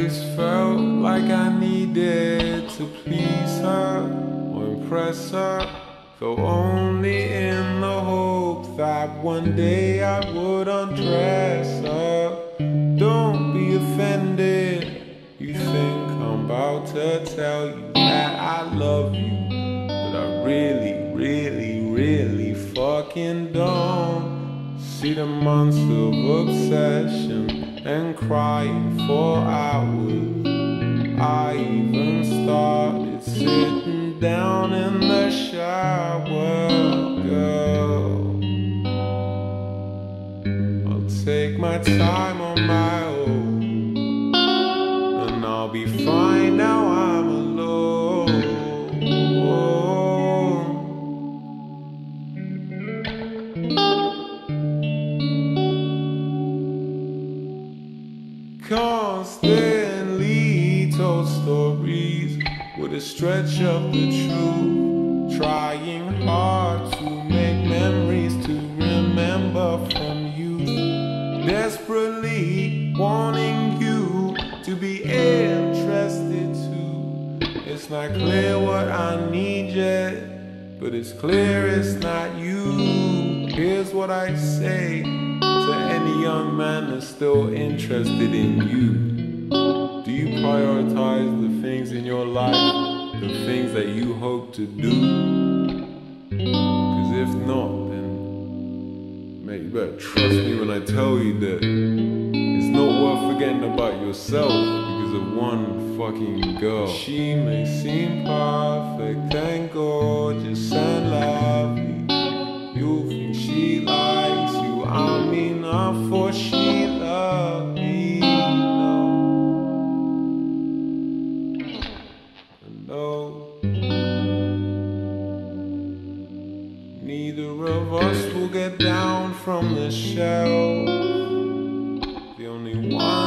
always felt like I needed to please her or impress her. Though only in the hope that one day I would undress her. Don't be offended. You think I'm about to tell you that I love you, but I really, really, really fucking don't. See the months of obsession and crying for hours. I even started sitting down in the shower, girl. I'll take my time on my own, and I'll be fine now Constantly told stories with a stretch of the truth, trying hard to make memories to remember from you, desperately wanting you to be interested too. It's not clear what I need yet, but it's clear it's not you. Here's what I say young man that's still interested in you. Do you prioritize the things in your life, the things that you hope to do? Because if not, then, mate, you better trust me when I tell you that it's not worth forgetting about yourself because of one fucking girl. She may seem perfect and gorgeous Neither of us will get down from the shelf. The only one.